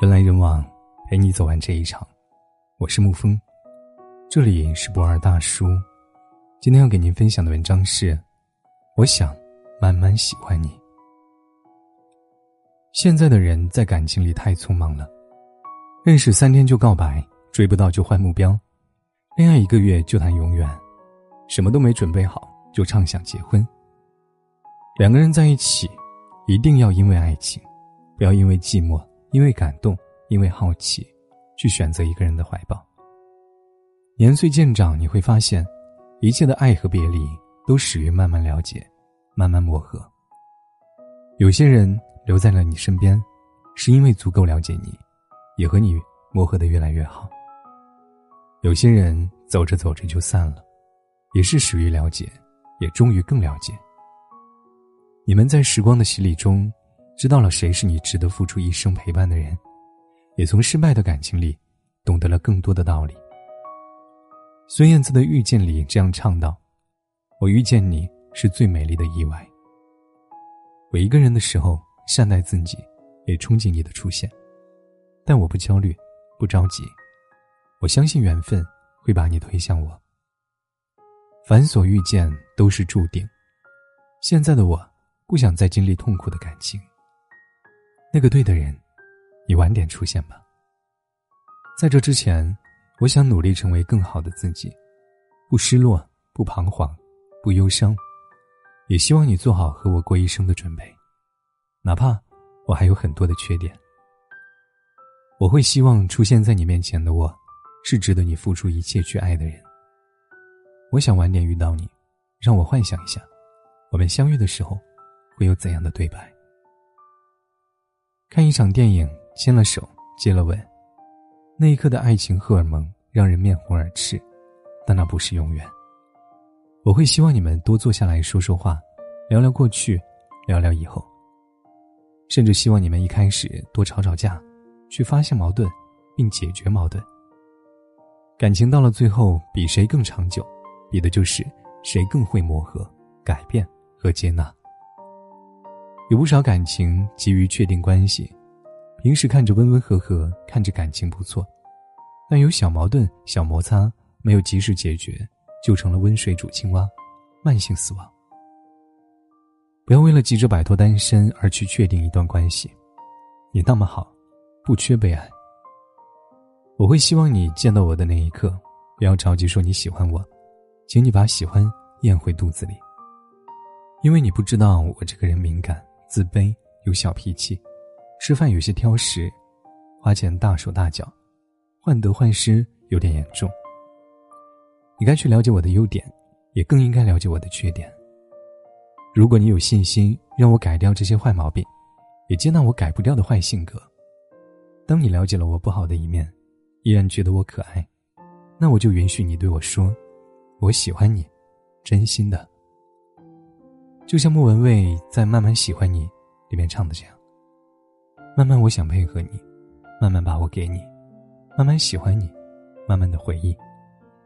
人来人往，陪你走完这一场。我是沐风，这里是不二大叔。今天要给您分享的文章是：我想慢慢喜欢你。现在的人在感情里太匆忙了，认识三天就告白，追不到就换目标，恋爱一个月就谈永远，什么都没准备好就畅想结婚。两个人在一起，一定要因为爱情，不要因为寂寞。因为感动，因为好奇，去选择一个人的怀抱。年岁渐长，你会发现，一切的爱和别离都始于慢慢了解，慢慢磨合。有些人留在了你身边，是因为足够了解你，也和你磨合的越来越好。有些人走着走着就散了，也是始于了解，也终于更了解。你们在时光的洗礼中。知道了谁是你值得付出一生陪伴的人，也从失败的感情里懂得了更多的道理。孙燕姿的《遇见》里这样唱道：“我遇见你是最美丽的意外。我一个人的时候善待自己，也憧憬你的出现，但我不焦虑，不着急。我相信缘分会把你推向我。凡所遇见都是注定。现在的我不想再经历痛苦的感情。”那个对的人，你晚点出现吧。在这之前，我想努力成为更好的自己，不失落，不彷徨，不忧伤，也希望你做好和我过一生的准备，哪怕我还有很多的缺点。我会希望出现在你面前的我，是值得你付出一切去爱的人。我想晚点遇到你，让我幻想一下，我们相遇的时候，会有怎样的对白。看一场电影，牵了手，接了吻，那一刻的爱情荷尔蒙让人面红耳赤，但那不是永远。我会希望你们多坐下来说说话，聊聊过去，聊聊以后，甚至希望你们一开始多吵吵架，去发现矛盾，并解决矛盾。感情到了最后，比谁更长久，比的就是谁更会磨合、改变和接纳。有不少感情急于确定关系，平时看着温温和和，看着感情不错，但有小矛盾、小摩擦没有及时解决，就成了温水煮青蛙，慢性死亡。不要为了急着摆脱单身而去确定一段关系，你那么好，不缺被爱。我会希望你见到我的那一刻，不要着急说你喜欢我，请你把喜欢咽回肚子里，因为你不知道我这个人敏感。自卑，有小脾气，吃饭有些挑食，花钱大手大脚，患得患失有点严重。你该去了解我的优点，也更应该了解我的缺点。如果你有信心让我改掉这些坏毛病，也接纳我改不掉的坏性格，当你了解了我不好的一面，依然觉得我可爱，那我就允许你对我说：“我喜欢你，真心的。”就像莫文蔚在《慢慢喜欢你》里面唱的这样：“慢慢我想配合你，慢慢把我给你，慢慢喜欢你，慢慢的回忆，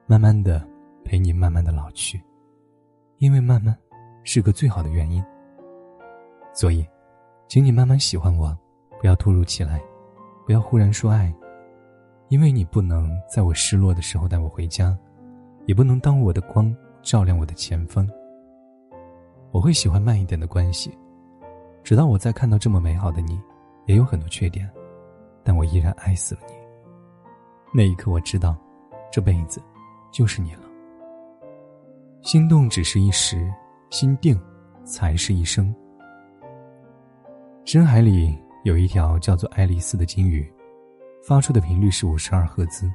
慢慢的陪你慢慢的老去，因为慢慢是个最好的原因。所以，请你慢慢喜欢我，不要突如其来，不要忽然说爱，因为你不能在我失落的时候带我回家，也不能当我的光照亮我的前方。”我会喜欢慢一点的关系，直到我再看到这么美好的你，也有很多缺点，但我依然爱死了你。那一刻，我知道，这辈子就是你了。心动只是一时，心定才是一生。深海里有一条叫做爱丽丝的金鱼，发出的频率是五十二赫兹。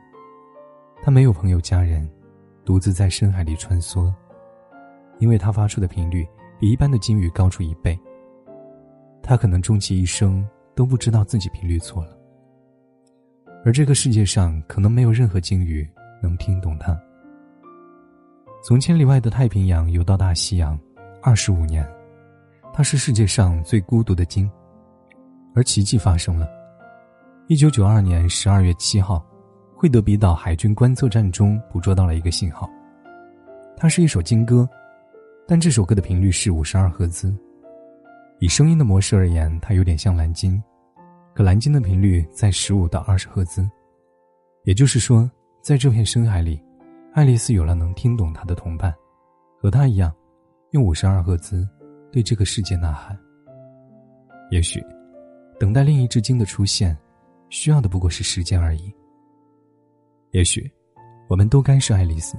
它没有朋友家人，独自在深海里穿梭，因为它发出的频率。比一般的鲸鱼高出一倍。他可能终其一生都不知道自己频率错了，而这个世界上可能没有任何鲸鱼能听懂它。从千里外的太平洋游到大西洋，二十五年，它是世界上最孤独的鲸。而奇迹发生了，一九九二年十二月七号，惠德比岛海军观测站中捕捉到了一个信号，它是一首鲸歌。但这首歌的频率是五十二赫兹。以声音的模式而言，它有点像蓝鲸，可蓝鲸的频率在十五到二十赫兹，也就是说，在这片深海里，爱丽丝有了能听懂她的同伴，和她一样，用五十二赫兹对这个世界呐喊。也许，等待另一只鲸的出现，需要的不过是时间而已。也许，我们都该是爱丽丝，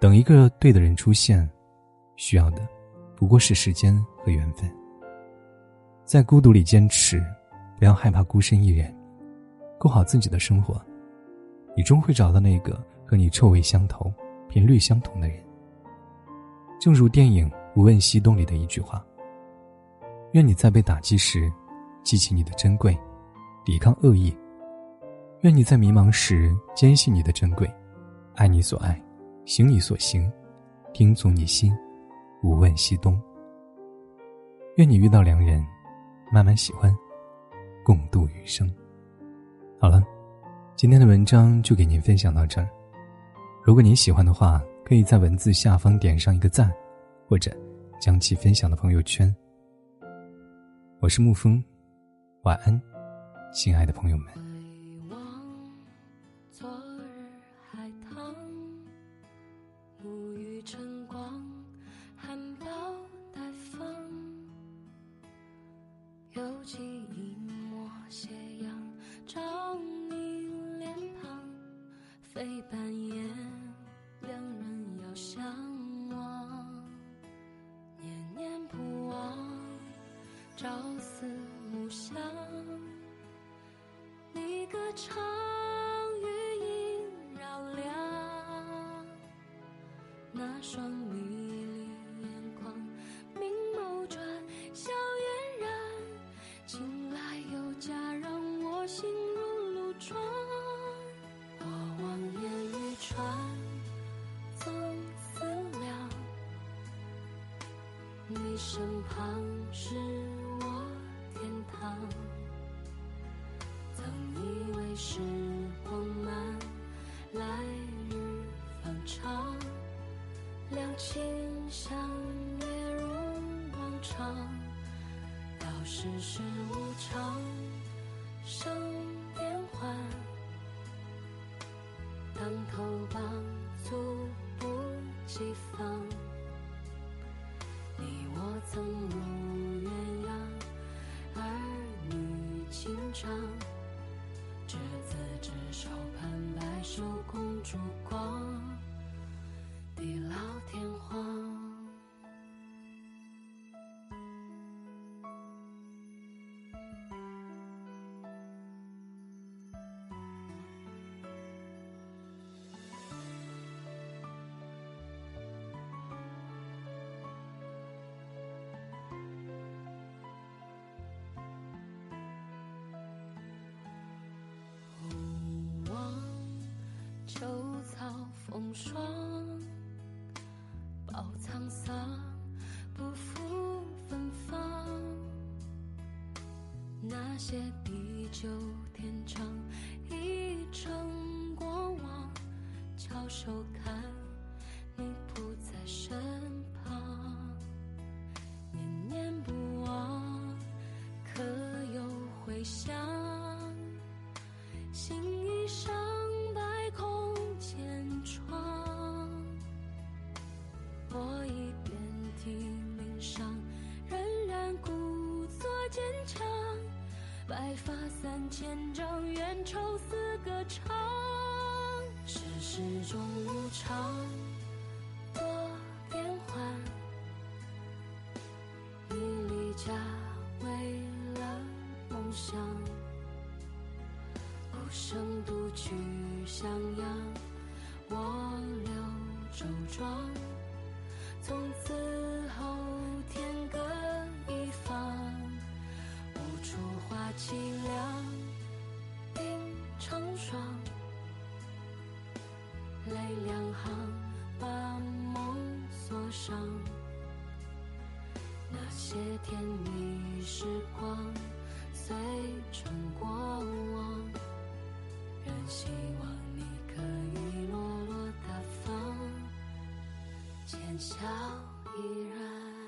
等一个对的人出现，需要的不过是时间和缘分。在孤独里坚持，不要害怕孤身一人，过好自己的生活，你终会找到那个和你臭味相投、频率相同的人。正如电影《无问西东》里的一句话：“愿你在被打击时，记起你的珍贵，抵抗恶意；愿你在迷茫时，坚信你的珍贵，爱你所爱，行你所行，听从你心，无问西东。愿你遇到良人。”慢慢喜欢，共度余生。好了，今天的文章就给您分享到这儿。如果您喜欢的话，可以在文字下方点上一个赞，或者将其分享到朋友圈。我是沐风，晚安，亲爱的朋友们。朝思暮想，你歌唱，余音绕梁，那双迷离眼眶，明眸转，笑嫣然，青睐有加，让我心如露窗。我望眼欲穿，总思量，你身旁是。两情相悦如往常，道世事无常，生变幻，当头棒猝不及防，你我曾如鸳鸯，儿女情长。执子之手，盼白首共烛光，风霜，饱沧桑，不负芬芳。那些地久天长，已成过往。翘首看你不白发三千丈，愿愁丝歌唱。世事终无常，多变幻。你离家为了梦想，孤身独去襄阳，我留周庄。从此后天各一方。初花凄凉，冰成霜，泪两行，把梦锁上。那些甜蜜时光，随成过往。仍希望你可以落落大方，浅笑依然。